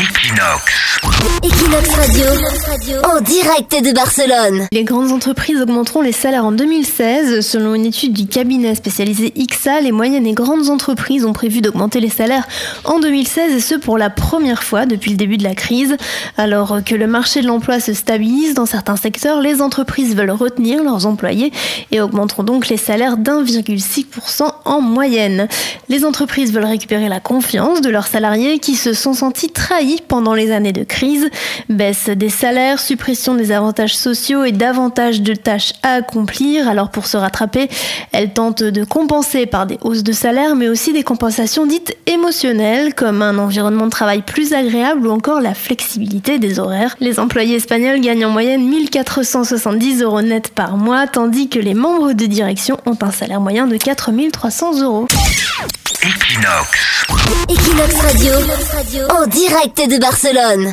Equinox. Equinox Radio, en direct de Barcelone. Les grandes entreprises augmenteront les salaires en 2016. Selon une étude du cabinet spécialisé IXA, les moyennes et grandes entreprises ont prévu d'augmenter les salaires en 2016 et ce pour la première fois depuis le début de la crise. Alors que le marché de l'emploi se stabilise dans certains secteurs, les entreprises veulent retenir leurs employés et augmenteront donc les salaires d'1,6% en moyenne. Les entreprises veulent récupérer la confiance de leurs salariés qui se sont sentis trahis pendant les années de crise. Baisse des salaires, suppression des avantages sociaux et davantage de tâches à accomplir. Alors pour se rattraper, elles tentent de compenser par des hausses de salaire, mais aussi des compensations dites émotionnelles, comme un environnement de travail plus agréable ou encore la flexibilité des horaires. Les employés espagnols gagnent en moyenne 1470 euros net par mois, tandis que les membres de direction ont un salaire moyen de 4300 euros. Equinox. Equinox Radio, en direct de Barcelone.